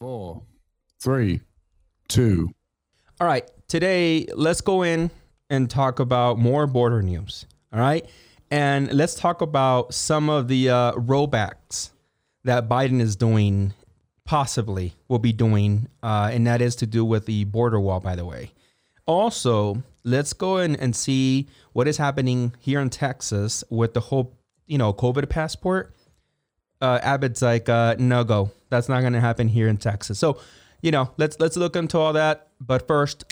four, three, two. All right, today let's go in and talk about more border news. All right, and let's talk about some of the uh, rollbacks that Biden is doing, possibly will be doing, uh, and that is to do with the border wall. By the way, also let's go in and see what is happening here in Texas with the whole, you know, COVID passport. Uh, Abbott's like, uh, no go. That's not going to happen here in Texas. So, you know, let's let's look into all that. But first,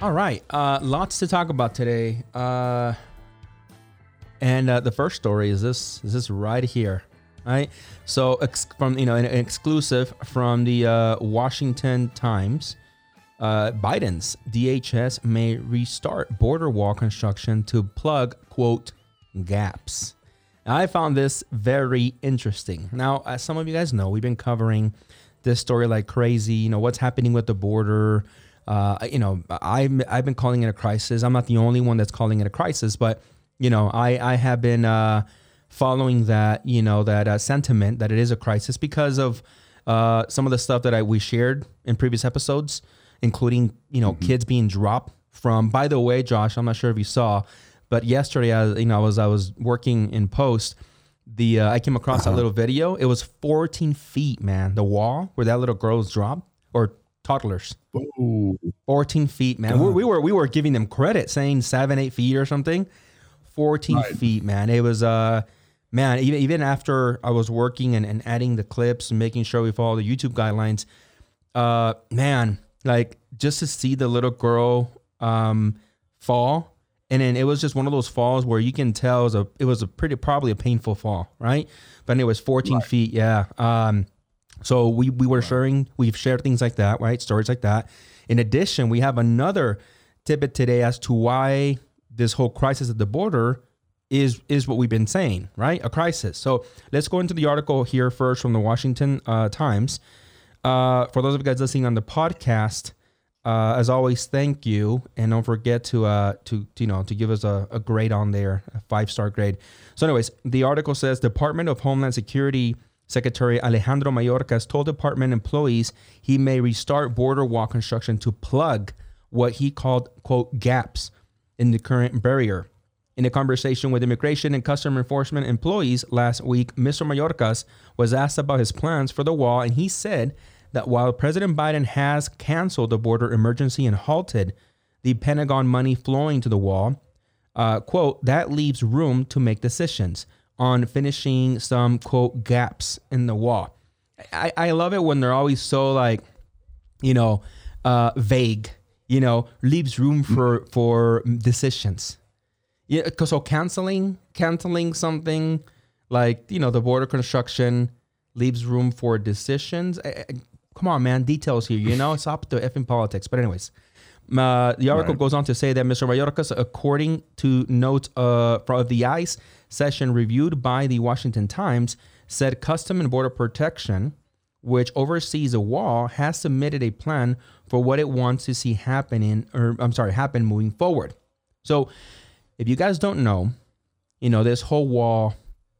all right, uh, lots to talk about today. Uh, and uh, the first story is this is this right here, right? So ex- from you know an, exclusive from the uh, Washington Times. Uh, Biden's DHS may restart border wall construction to plug quote gaps. Now, I found this very interesting. Now, as some of you guys know, we've been covering this story like crazy. You know what's happening with the border. Uh, you know, I've I've been calling it a crisis. I'm not the only one that's calling it a crisis, but you know, I I have been uh, following that you know that uh, sentiment that it is a crisis because of uh, some of the stuff that I we shared in previous episodes, including you know mm-hmm. kids being dropped from. By the way, Josh, I'm not sure if you saw, but yesterday I you know I was I was working in post. The uh, I came across uh-huh. that little video. It was 14 feet, man. The wall where that little girl was dropped, or toddlers. Ooh. 14 feet, man. We, we, were we were giving them credit, saying seven, eight feet or something. 14 right. feet, man. It was uh man, even even after I was working and, and adding the clips and making sure we follow the YouTube guidelines, uh man, like just to see the little girl um fall. And then it was just one of those falls where you can tell it was a it was a pretty probably a painful fall, right? But it was 14 right. feet, yeah. Um so we we were sharing, we've shared things like that, right? Stories like that. In addition, we have another tidbit today as to why this whole crisis at the border is is what we've been saying, right? A crisis. So let's go into the article here first from the Washington uh, Times. Uh, for those of you guys listening on the podcast, uh, as always, thank you, and don't forget to uh to, you know to give us a, a grade on there, a five star grade. So, anyways, the article says Department of Homeland Security Secretary Alejandro Mayorkas told department employees he may restart border wall construction to plug what he called quote gaps in the current barrier. In a conversation with immigration and customs enforcement employees last week, Mr. Mayorkas was asked about his plans for the wall, and he said that while President Biden has canceled the border emergency and halted the Pentagon money flowing to the wall, uh, quote, that leaves room to make decisions on finishing some, quote, gaps in the wall. I, I love it when they're always so like, you know, uh, vague you know, leaves room for for decisions. Yeah, so canceling canceling something like you know the border construction leaves room for decisions. I, I, come on, man, details here. You know, it's up to effing politics. But anyways. Uh, the article right. goes on to say that Mr. Mayorkas, according to notes uh, from the ICE session reviewed by the Washington Times, said Custom and Border Protection which oversees a wall, has submitted a plan for what it wants to see happening, or I'm sorry, happen moving forward. So, if you guys don't know, you know this whole wall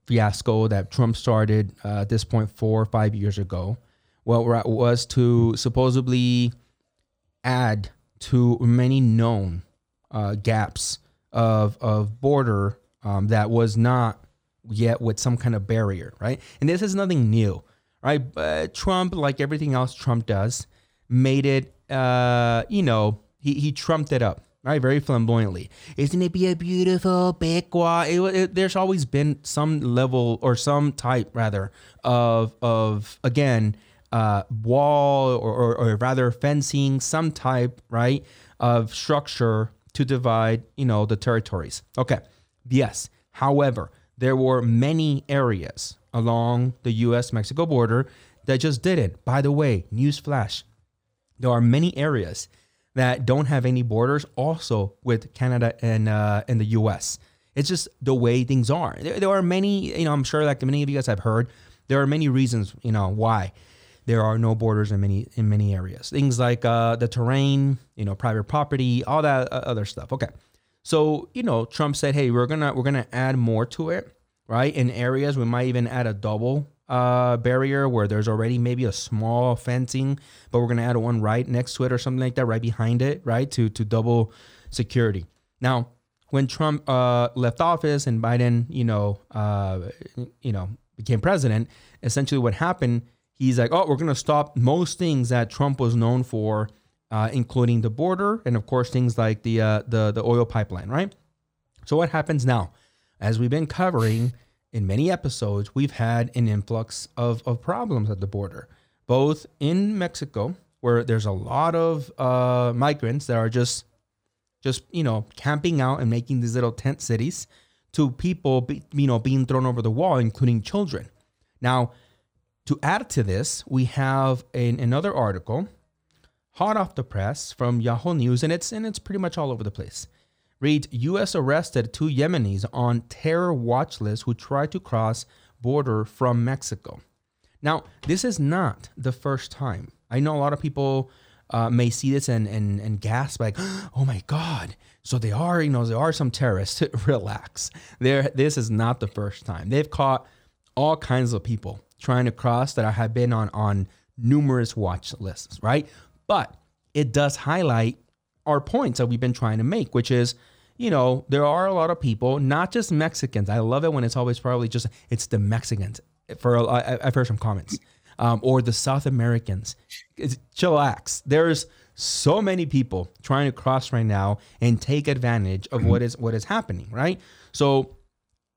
fiasco that Trump started uh, at this point four or five years ago, well, was to supposedly add to many known uh, gaps of of border um, that was not yet with some kind of barrier, right? And this is nothing new right? Trump, like everything else Trump does, made it, uh, you know, he, he trumped it up, right? Very flamboyantly. Isn't it be a beautiful big? It, it, there's always been some level or some type, rather, of, of again, uh, wall or, or, or rather fencing, some type, right, of structure to divide, you know, the territories. Okay. Yes. However, there were many areas along the US Mexico border that just didn't By the way, newsflash there are many areas that don't have any borders also with Canada and, uh, and the US. It's just the way things are. There, there are many, you know, I'm sure like many of you guys have heard, there are many reasons, you know, why there are no borders in many in many areas. Things like uh, the terrain, you know, private property, all that uh, other stuff. Okay, So you know, Trump said, "Hey, we're gonna we're gonna add more to it, right? In areas, we might even add a double uh, barrier where there's already maybe a small fencing, but we're gonna add one right next to it or something like that, right behind it, right to to double security." Now, when Trump uh, left office and Biden, you know, uh, you know, became president, essentially what happened, he's like, "Oh, we're gonna stop most things that Trump was known for." uh, including the border and of course things like the uh, the the oil pipeline, right? So what happens now? As we've been covering in many episodes, we've had an influx of of problems at the border, both in Mexico where there's a lot of uh, migrants that are just just you know camping out and making these little tent cities to people be, you know being thrown over the wall including children now to add to this we have an, another article hot off the press from Yahoo News, and it's and it's pretty much all over the place. Read: U.S. arrested two Yemenis on terror watch list who tried to cross border from Mexico. Now, this is not the first time. I know a lot of people uh, may see this and, and and gasp like, "Oh my God!" So they are, you know, there are some terrorists. Relax. There, this is not the first time. They've caught all kinds of people trying to cross that I have been on on numerous watch lists. Right? But it does highlight our points that we've been trying to make, which is, you know, there are a lot of people, not just Mexicans. I love it when it's always probably just it's the Mexicans. For I, I've heard some comments, um, or the South Americans. It's, chillax. There's so many people trying to cross right now and take advantage of what is what is happening. Right. So,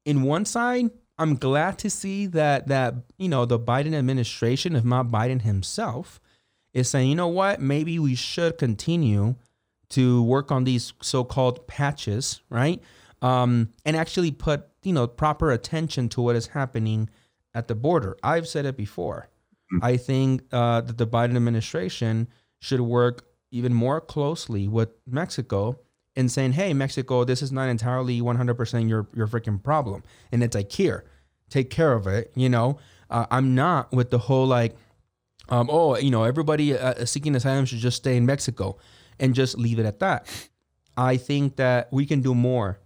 in one side, I'm glad to see that that you know the Biden administration, if not Biden himself, is saying, you know what, maybe we should continue to work on these so-called patches, right? Um, and actually put you know proper attention to what is happening at the border. I've said it before. Mm-hmm. I think uh, that the Biden administration should work even more closely with Mexico in saying, "Hey, Mexico, this is not entirely 100% your your freaking problem," and it's like, "Here, take care of it." You know, uh, I'm not with the whole like um, oh, you know, everybody uh, seeking asylum should just stay in Mexico and just leave it at that. I think that we can do more,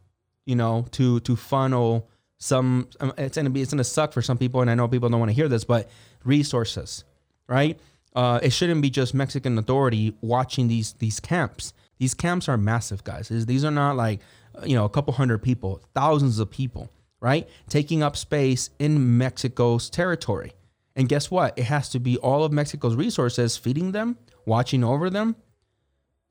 you know, to to funnel some. Um, it's gonna be it's gonna suck for some people, and I know people don't want to hear this, but resources, right? Uh, it shouldn't be just Mexican authority watching these these camps. These camps are massive, guys. These are not like uh, you know a couple hundred people, thousands of people, right? Taking up space in Mexico's territory. And guess what? It has to be all of Mexico's resources feeding them, watching over them.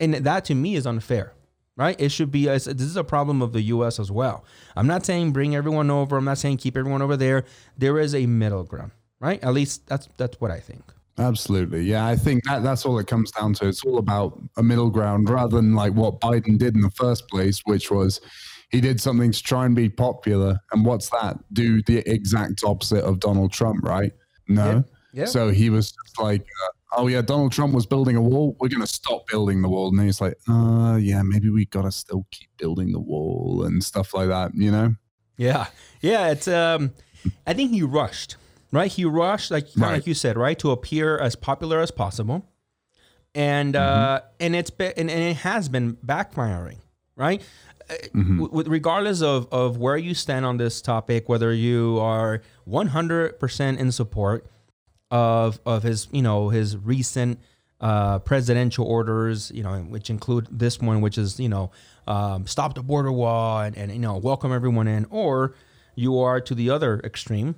And that to me is unfair, right? It should be, this is a problem of the US as well. I'm not saying bring everyone over. I'm not saying keep everyone over there. There is a middle ground, right? At least that's, that's what I think. Absolutely. Yeah, I think that that's all it comes down to. It's all about a middle ground rather than like what Biden did in the first place, which was he did something to try and be popular. And what's that? Do the exact opposite of Donald Trump, right? No. Yeah. So he was like, uh, oh, yeah, Donald Trump was building a wall. We're going to stop building the wall. And then he's like, uh, yeah, maybe we got to still keep building the wall and stuff like that, you know? Yeah. Yeah. It's, um, I think he rushed, right? He rushed, like, right. like you said, right? To appear as popular as possible. And, uh, mm-hmm. uh, and it's been, and, and it has been backfiring, right? Mm-hmm. with regardless of, of where you stand on this topic, whether you are 100% in support of of his you know his recent uh, presidential orders, you know, which include this one, which is you know um, stop the border wall and, and you know welcome everyone in, or you are to the other extreme.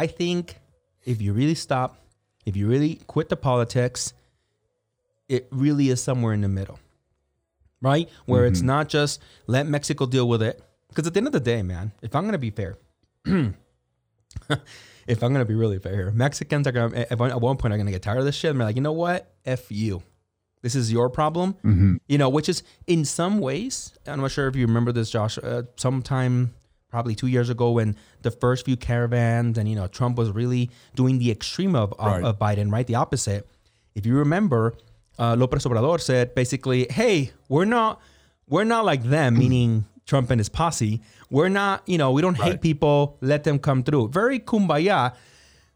I think if you really stop, if you really quit the politics, it really is somewhere in the middle right? Where mm-hmm. it's not just let Mexico deal with it. Because at the end of the day, man, if I'm going to be fair, if I'm going to be really fair, Mexicans are going to, at one point, are going to get tired of this shit. And they're like, you know what? F you. This is your problem. Mm-hmm. You know, which is in some ways, I'm not sure if you remember this, Josh, uh, sometime probably two years ago when the first few caravans and, you know, Trump was really doing the extreme of, right. of Biden, right? The opposite. If you remember, uh, López Obrador said basically, "Hey, we're not we're not like them," meaning Trump and his posse. We're not, you know, we don't right. hate people. Let them come through. Very kumbaya,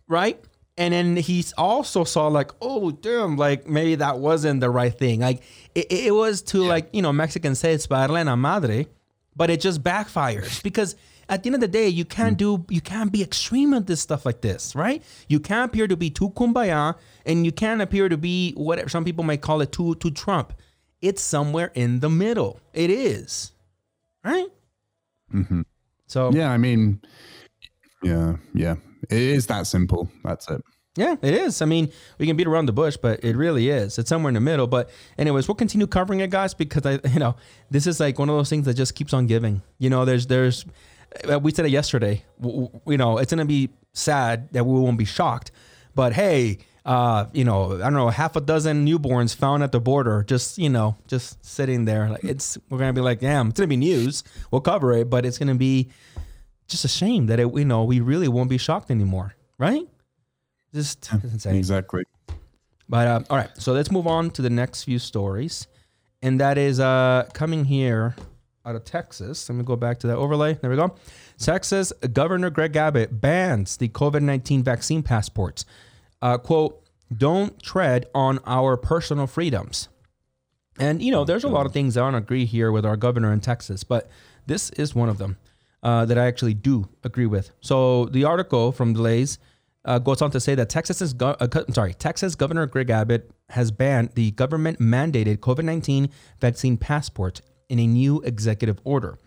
right? And then he also saw like, oh damn, like maybe that wasn't the right thing. Like it, it was to yeah. like you know Mexicans say it's para la madre, but it just backfires because at the end of the day, you can't do you can't be extreme at this stuff like this, right? You can't appear to be too kumbaya, and you can't appear to be whatever some people might call it too too Trump. It's somewhere in the middle. It is, right? hmm So Yeah, I mean, yeah, yeah, it is that simple. That's it. Yeah, it is. I mean, we can beat around the bush, but it really is. It's somewhere in the middle. But anyways, we'll continue covering it, guys, because I, you know, this is like one of those things that just keeps on giving. You know, there's, there's, uh, we said it yesterday. You know, it's gonna be sad that we won't be shocked, but hey, uh, you know, I don't know, half a dozen newborns found at the border, just you know, just sitting there. Like it's, we're gonna be like, damn, it's gonna be news. We'll cover it, but it's gonna be just a shame that it, you know, we really won't be shocked anymore, right? Just insane. Exactly. But um, all right, so let's move on to the next few stories, and that is uh, coming here out of Texas. Let me go back to that overlay. There we go. Texas Governor Greg Abbott bans the COVID nineteen vaccine passports. Uh, quote: Don't tread on our personal freedoms. And you know, there's a lot of things I don't agree here with our governor in Texas, but this is one of them uh, that I actually do agree with. So the article from Delays uh, goes on to say that Texas's go- uh, sorry, Texas Governor Greg Abbott has banned the government mandated COVID 19 vaccine passport in a new executive order.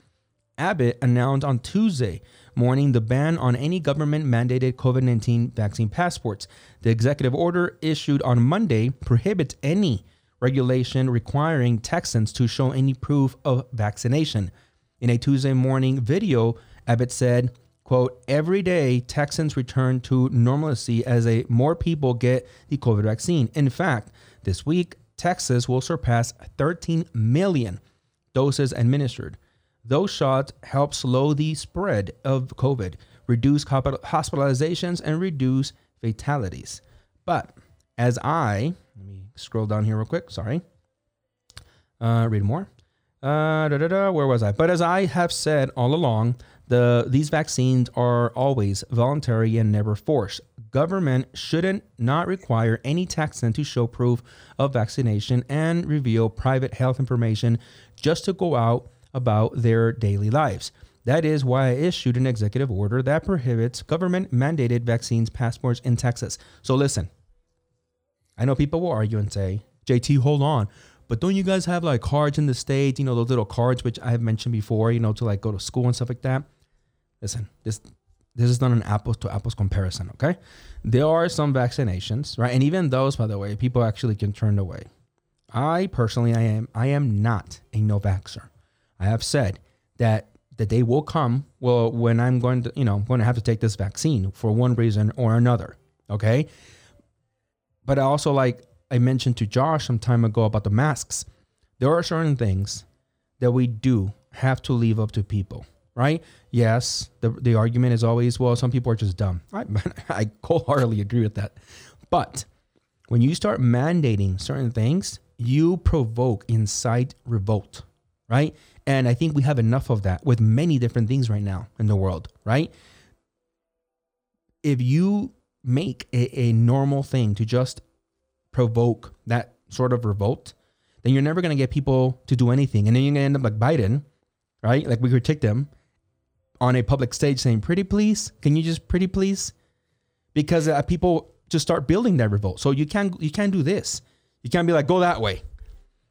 Abbott announced on Tuesday morning the ban on any government mandated COVID 19 vaccine passports. The executive order issued on Monday prohibits any regulation requiring Texans to show any proof of vaccination. In a Tuesday morning video, Abbott said, quote, every day Texans return to normalcy as a more people get the COVID vaccine. In fact, this week, Texas will surpass 13 million doses administered. Those shots help slow the spread of COVID, reduce hospitalizations, and reduce fatalities. But as I, let me scroll down here real quick, sorry. Uh, read more. Uh, da, da, da, where was I? But as I have said all along, the these vaccines are always voluntary and never forced. Government shouldn't not require any Texan to show proof of vaccination and reveal private health information just to go out about their daily lives. That is why I issued an executive order that prohibits government mandated vaccines passports in Texas. So listen, I know people will argue and say, JT, hold on. But don't you guys have like cards in the States, you know, those little cards which I have mentioned before, you know, to like go to school and stuff like that? Listen, this this is not an apples to apples comparison, okay? There are some vaccinations, right? And even those, by the way, people actually can turn away. I personally I am I am not a no vaxxer. I have said that the day will come well when I'm going to, you know, I'm going to have to take this vaccine for one reason or another. Okay. But I also like I mentioned to Josh some time ago about the masks. There are certain things that we do have to leave up to people, right? Yes, the the argument is always, well, some people are just dumb. I I wholeheartedly agree with that. But when you start mandating certain things, you provoke incite revolt, right? And I think we have enough of that with many different things right now in the world, right? If you make a, a normal thing to just provoke that sort of revolt, then you're never going to get people to do anything. And then you're going to end up like Biden, right? Like we critique them on a public stage saying, pretty please, can you just pretty please? Because uh, people just start building that revolt. So you can't, you can't do this. You can't be like, go that way.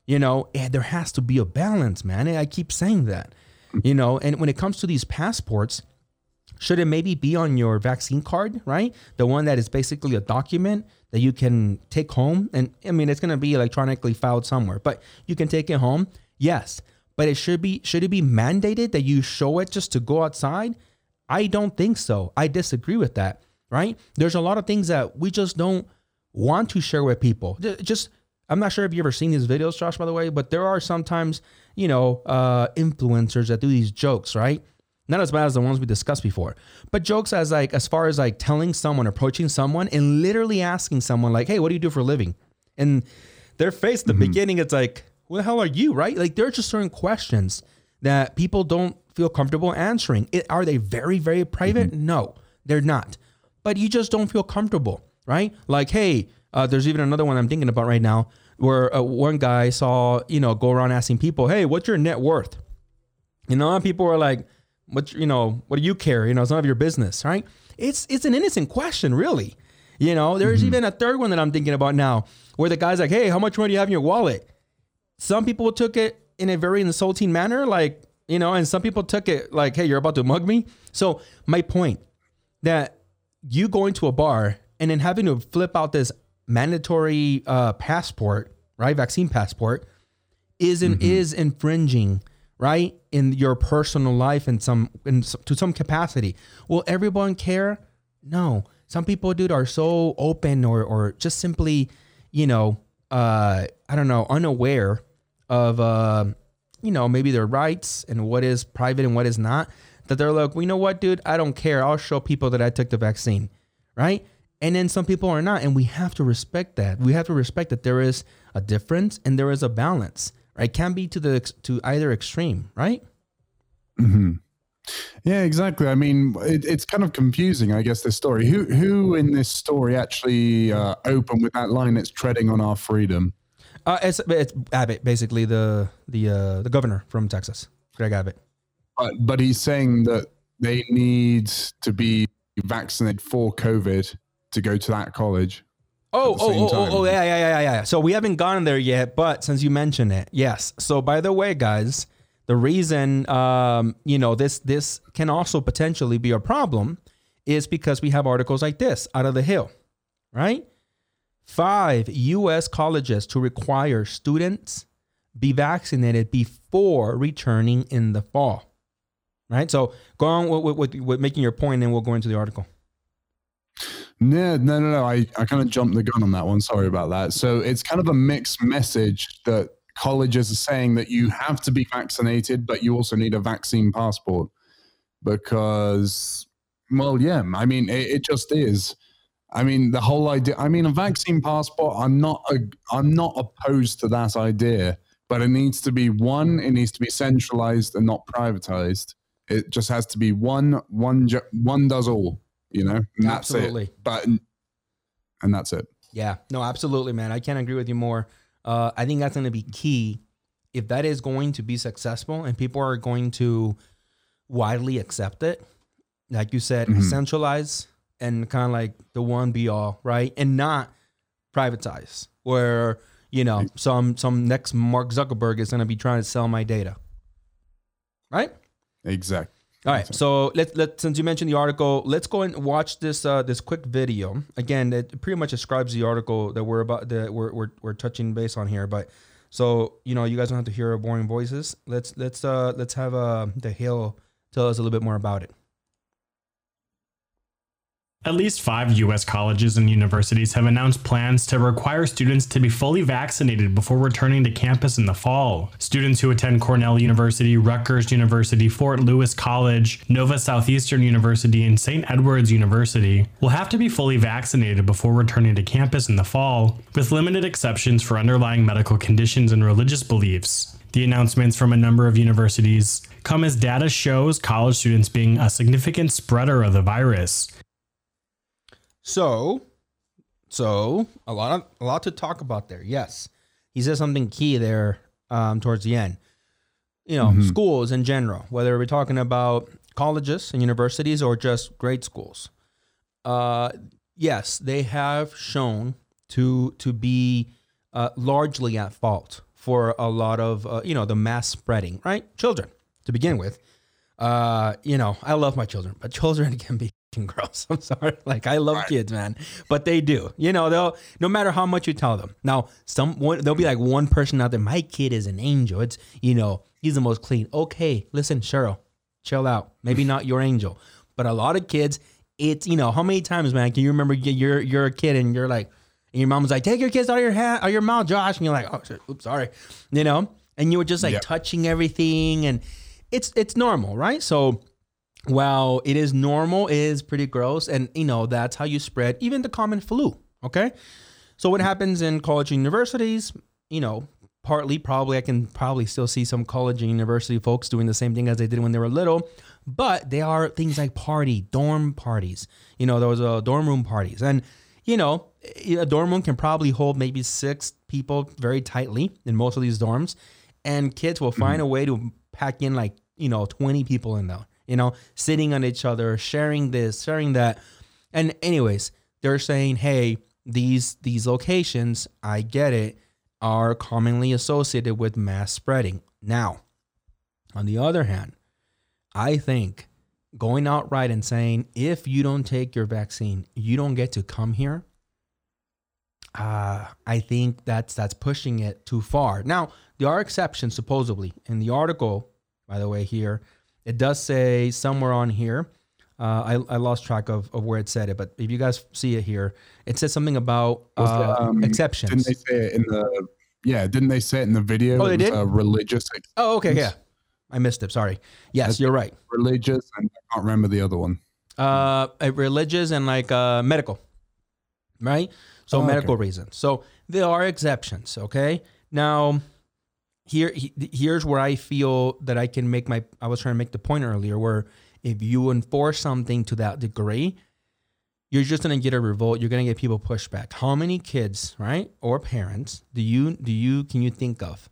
You know, and there has to be a balance, man. And I keep saying that, you know, and when it comes to these passports, should it maybe be on your vaccine card, right? The one that is basically a document that you can take home. And I mean, it's going to be electronically filed somewhere, but you can take it home. Yes. But it should be, should it be mandated that you show it just to go outside? I don't think so. I disagree with that, right? There's a lot of things that we just don't want to share with people. Just, I'm not sure if you've ever seen these videos, Josh, by the way, but there are sometimes, you know, uh, influencers that do these jokes, right? Not as bad as the ones we discussed before, but jokes as like, as far as like telling someone, approaching someone and literally asking someone like, Hey, what do you do for a living? And their face the beginning, it's like, who the hell are you? Right? Like there are just certain questions that people don't feel comfortable answering. It, are they very, very private? No, they're not. But you just don't feel comfortable, right? Like, hey, uh, there's even another one I'm thinking about right now where uh, one guy saw, you know, go around asking people, hey, what's your net worth? You know, people are like, "What you know? What do you care? You know, it's none of your business, right?" It's it's an innocent question, really. You know, there's mm-hmm. even a third one that I'm thinking about now, where the guy's like, "Hey, how much money do you have in your wallet?" Some people took it in a very insulting manner, like you know, and some people took it like, "Hey, you're about to mug me." So my point that you going to a bar and then having to flip out this mandatory uh, passport, right, vaccine passport, is mm-hmm. is infringing right in your personal life in some in to some capacity will everyone care no some people dude are so open or or just simply you know uh i don't know unaware of uh you know maybe their rights and what is private and what is not that they're like well, you know what dude i don't care i'll show people that i took the vaccine right and then some people are not and we have to respect that we have to respect that there is a difference and there is a balance right? Can be to the to either extreme, right? Mm-hmm. Yeah, exactly. I mean, it, it's kind of confusing, I guess. This story. Who who in this story actually uh, opened with that line? It's treading on our freedom. Uh, it's it's Abbott, basically the the uh, the governor from Texas, Greg Abbott. But but he's saying that they need to be vaccinated for COVID to go to that college. Oh, oh, oh, oh, oh, yeah, yeah, yeah, yeah. So we haven't gone there yet, but since you mentioned it, yes. So by the way, guys, the reason um, you know this this can also potentially be a problem is because we have articles like this out of the Hill, right? Five U.S. colleges to require students be vaccinated before returning in the fall, right? So go on with, with, with making your point, and then we'll go into the article. No, no, no, no. I, I kind of jumped the gun on that one. Sorry about that. So it's kind of a mixed message that colleges are saying that you have to be vaccinated, but you also need a vaccine passport because, well, yeah, I mean, it, it just is. I mean, the whole idea. I mean, a vaccine passport. I'm not. A, I'm not opposed to that idea, but it needs to be one. It needs to be centralized and not privatized. It just has to be one. One. One does all you know, and absolutely. But and that's it. Yeah, no, absolutely, man. I can't agree with you more. Uh, I think that's going to be key if that is going to be successful and people are going to widely accept it. Like you said, mm-hmm. centralize and kind of like the one be all, right? And not privatize where, you know, some some next Mark Zuckerberg is going to be trying to sell my data. Right? Exactly. All right, so let let since you mentioned the article, let's go and watch this uh, this quick video. Again, it pretty much describes the article that we're about that we're, we're we're touching base on here. But so you know, you guys don't have to hear our boring voices. Let's let's uh let's have uh the Hill tell us a little bit more about it. At least five U.S. colleges and universities have announced plans to require students to be fully vaccinated before returning to campus in the fall. Students who attend Cornell University, Rutgers University, Fort Lewis College, Nova Southeastern University, and St. Edward's University will have to be fully vaccinated before returning to campus in the fall, with limited exceptions for underlying medical conditions and religious beliefs. The announcements from a number of universities come as data shows college students being a significant spreader of the virus. So, so a lot of a lot to talk about there. Yes, he says something key there um, towards the end. You know, mm-hmm. schools in general, whether we're talking about colleges and universities or just grade schools. Uh, yes, they have shown to to be uh, largely at fault for a lot of uh, you know the mass spreading. Right, children to begin with. Uh, you know, I love my children, but children can be gross. I'm sorry. Like I love right. kids, man, but they do. You know, they'll no matter how much you tell them. Now, some one, there'll be like one person out there. My kid is an angel. It's you know he's the most clean. Okay, listen, Cheryl, chill out. Maybe not your angel, but a lot of kids. It's you know how many times, man? Can you remember you're you're a kid and you're like, and your mom's like, take your kids out of your hat, out of your mouth, Josh, and you're like, oh, shit, oops, sorry, you know, and you were just like yep. touching everything, and it's it's normal, right? So well, it is normal, it is pretty gross, and you know that's how you spread even the common flu. Okay, so what happens in college universities? You know, partly probably I can probably still see some college and university folks doing the same thing as they did when they were little, but they are things like party, dorm parties. You know, those uh, dorm room parties, and you know, a dorm room can probably hold maybe six people very tightly in most of these dorms, and kids will find mm-hmm. a way to pack in like you know, 20 people in there, you know, sitting on each other, sharing this, sharing that. And anyways, they're saying, hey, these these locations, I get it, are commonly associated with mass spreading. Now, on the other hand, I think going outright and saying if you don't take your vaccine, you don't get to come here. Uh, I think that's that's pushing it too far. Now, there are exceptions supposedly in the article. By the way, here it does say somewhere on here. Uh, I, I lost track of, of where it said it, but if you guys see it here, it says something about uh, um, exceptions. Didn't they say it in the? Yeah, didn't they say it in the video? Oh, they did. Uh, religious. Oh, okay, yeah. I missed it. Sorry. Yes, you're right. Religious, and I can't remember the other one. Uh, religious and like uh, medical, right? So oh, medical okay. reasons. So there are exceptions. Okay. Now, here here's where I feel that I can make my. I was trying to make the point earlier where if you enforce something to that degree, you're just gonna get a revolt. You're gonna get people pushback. How many kids, right, or parents do you do you can you think of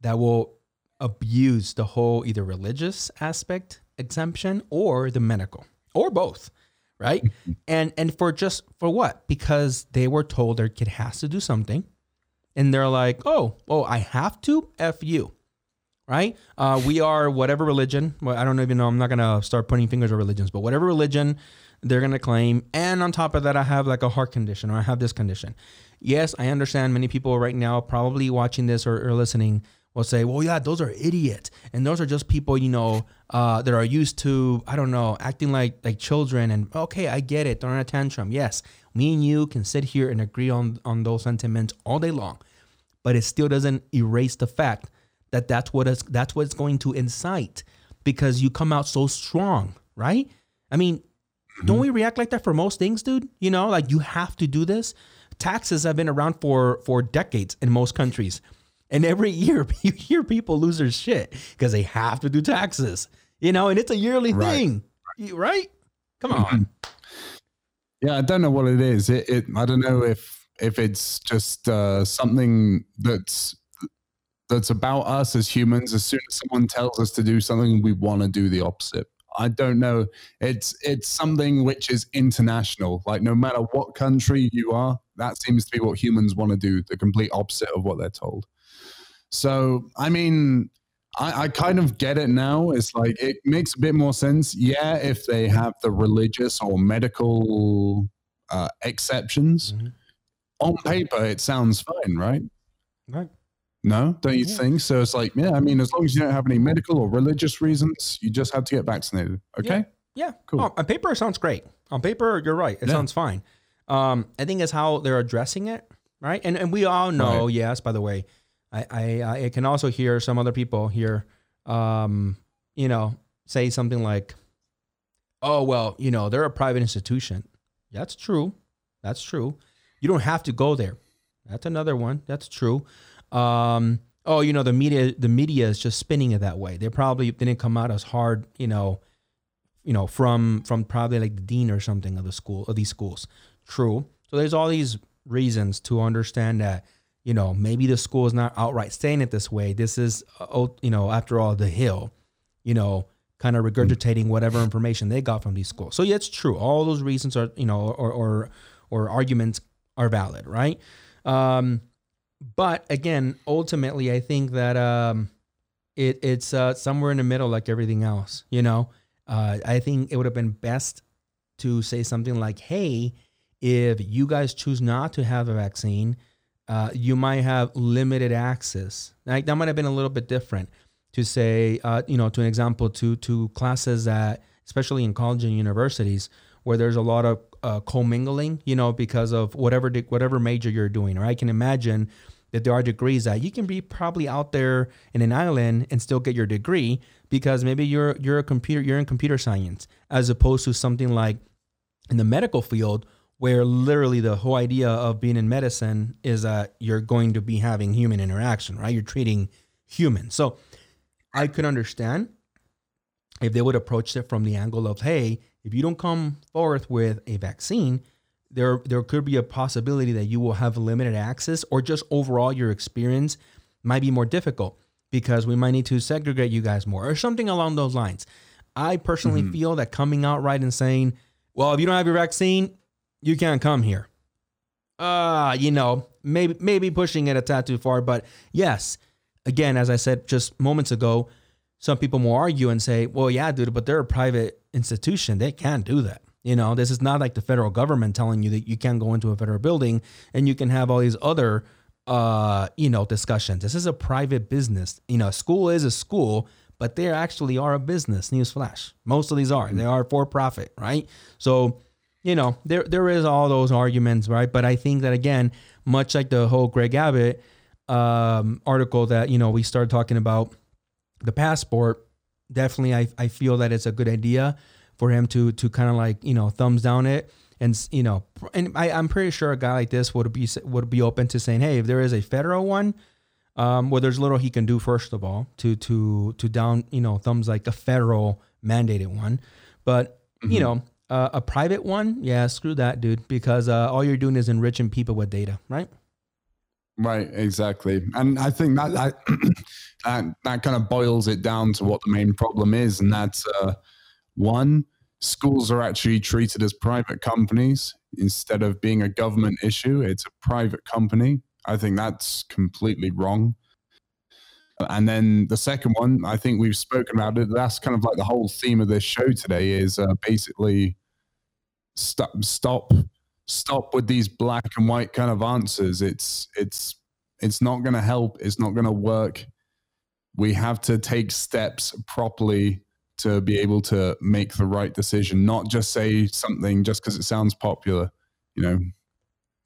that will abuse the whole either religious aspect exemption or the medical or both right and and for just for what because they were told their kid has to do something and they're like oh oh i have to f you right? Uh, we are whatever religion well, i don't even know i'm not gonna start pointing fingers at religions but whatever religion they're gonna claim and on top of that i have like a heart condition or i have this condition. Yes i understand many people right now probably watching this or, or listening will say, well, yeah, those are idiots. And those are just people, you know, uh, that are used to, I don't know, acting like like children. And okay, I get it. Throwing a tantrum. Yes, me and you can sit here and agree on, on those sentiments all day long. But it still doesn't erase the fact that that's what is, that's what's going to incite because you come out so strong, right? I mean, mm-hmm. don't we react like that for most things, dude? You know, like you have to do this. Taxes have been around for for decades in most countries and every year you hear people lose their shit because they have to do taxes, you know, and it's a yearly right. thing, right? Come on. Mm-hmm. Yeah, I don't know what it is. It, it I don't know if if it's just uh, something that's that's about us as humans. As soon as someone tells us to do something, we want to do the opposite. I don't know. It's it's something which is international. Like no matter what country you are, that seems to be what humans want to do. The complete opposite of what they're told. So, I mean, I, I, kind of get it now. It's like it makes a bit more sense. Yeah, if they have the religious or medical uh, exceptions mm-hmm. on paper, it sounds fine, right? Right. No, don't you yeah. think? So it's like, yeah, I mean, as long as you don't have any medical or religious reasons, you just have to get vaccinated. Okay. Yeah. yeah. Cool. Oh, on paper, it sounds great. On paper, you're right. It yeah. sounds fine. Um, I think it's how they're addressing it, right? And and we all know, right. yes, by the way, I, I, I can also hear some other people here, um, you know, say something like, "Oh well, you know, they're a private institution." That's true. That's true. You don't have to go there. That's another one. That's true. Um, oh, you know, the media the media is just spinning it that way. They probably didn't come out as hard, you know, you know, from from probably like the dean or something of the school of these schools. True. So there's all these reasons to understand that you know, maybe the school is not outright saying it this way. This is, uh, you know, after all, the hill, you know, kind of regurgitating whatever information they got from these schools. So yeah, it's true. All those reasons are, you know, or or or arguments are valid, right? Um, but again, ultimately, I think that um, it it's uh, somewhere in the middle, like everything else. You know, uh, I think it would have been best to say something like, "Hey, if you guys choose not to have a vaccine." Uh, you might have limited access. Like that might have been a little bit different to say, uh, you know, to an example, to to classes that, especially in college and universities, where there's a lot of uh, commingling, you know, because of whatever de- whatever major you're doing. Or I can imagine that there are degrees that you can be probably out there in an island and still get your degree because maybe you're you're a computer you're in computer science as opposed to something like in the medical field where literally the whole idea of being in medicine is that you're going to be having human interaction, right? You're treating humans. So I could understand if they would approach it from the angle of, hey, if you don't come forth with a vaccine, there there could be a possibility that you will have limited access or just overall your experience might be more difficult. because we might need to segregate you guys more or something along those lines. I personally mm-hmm. feel that coming out right and saying, well, if you don't have your vaccine, you can't come here. Uh, you know, maybe maybe pushing it a tad too far, but yes, again, as I said just moments ago, some people will argue and say, well, yeah, dude, but they're a private institution. They can't do that. You know, this is not like the federal government telling you that you can't go into a federal building and you can have all these other, uh, you know, discussions. This is a private business. You know, school is a school, but they actually are a business. Newsflash. Most of these are. They are for profit, right? So, you know, there there is all those arguments, right? But I think that again, much like the whole Greg Abbott um, article that you know we started talking about the passport, definitely I, I feel that it's a good idea for him to to kind of like you know thumbs down it and you know and I, I'm pretty sure a guy like this would be would be open to saying hey if there is a federal one um, well there's little he can do first of all to to to down you know thumbs like a federal mandated one but mm-hmm. you know uh, a private one yeah screw that dude because uh, all you're doing is enriching people with data right Right, exactly, and I think that that that, that kind of boils it down to what the main problem is, and that's uh, one: schools are actually treated as private companies instead of being a government issue. It's a private company. I think that's completely wrong. And then the second one, I think we've spoken about it. That's kind of like the whole theme of this show today is uh, basically stop stop stop with these black and white kind of answers. It's it's it's not going to help. It's not going to work. We have to take steps properly to be able to make the right decision, not just say something just because it sounds popular. You know.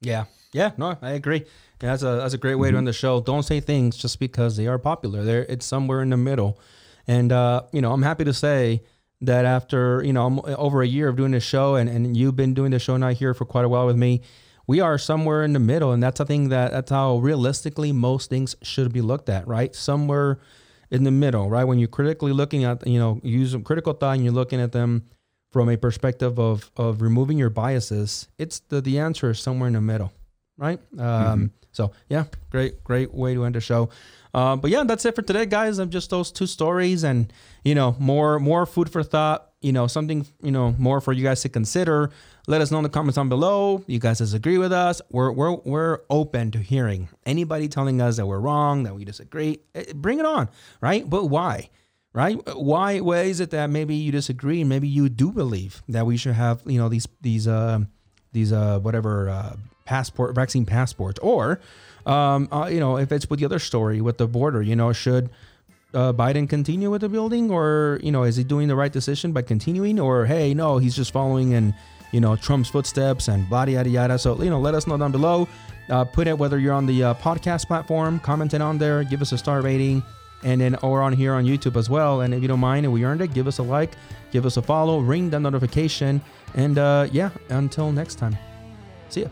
Yeah. Yeah. No, I agree. Yeah, that's a that's a great way mm-hmm. to end the show. Don't say things just because they are popular. There, it's somewhere in the middle. And uh, you know, I'm happy to say that after you know over a year of doing this show and, and you've been doing the show now here for quite a while with me we are somewhere in the middle. And that's a thing that that's how realistically most things should be looked at right? Somewhere in the middle right? When you're critically looking at you know use critical thought and you're looking at them from a perspective of of removing your biases it's the the answer is somewhere in the middle right? Um mm-hmm. so yeah great great way to end the show uh, but yeah, that's it for today, guys. I'm just those two stories, and you know, more more food for thought. You know, something you know more for you guys to consider. Let us know in the comments down below. You guys disagree with us. We're we're we're open to hearing anybody telling us that we're wrong, that we disagree. Eh, bring it on, right? But why? Right? Why? Why is it that maybe you disagree? Maybe you do believe that we should have you know these these uh these uh whatever uh passport vaccine passports or um, uh, you know, if it's with the other story with the border, you know, should uh, Biden continue with the building, or you know, is he doing the right decision by continuing, or hey, no, he's just following in you know Trump's footsteps and blah yada yada. So you know, let us know down below. Uh, put it whether you're on the uh, podcast platform, comment it on there, give us a star rating, and then or on here on YouTube as well. And if you don't mind and we earned it, give us a like, give us a follow, ring that notification, and uh, yeah, until next time, see ya.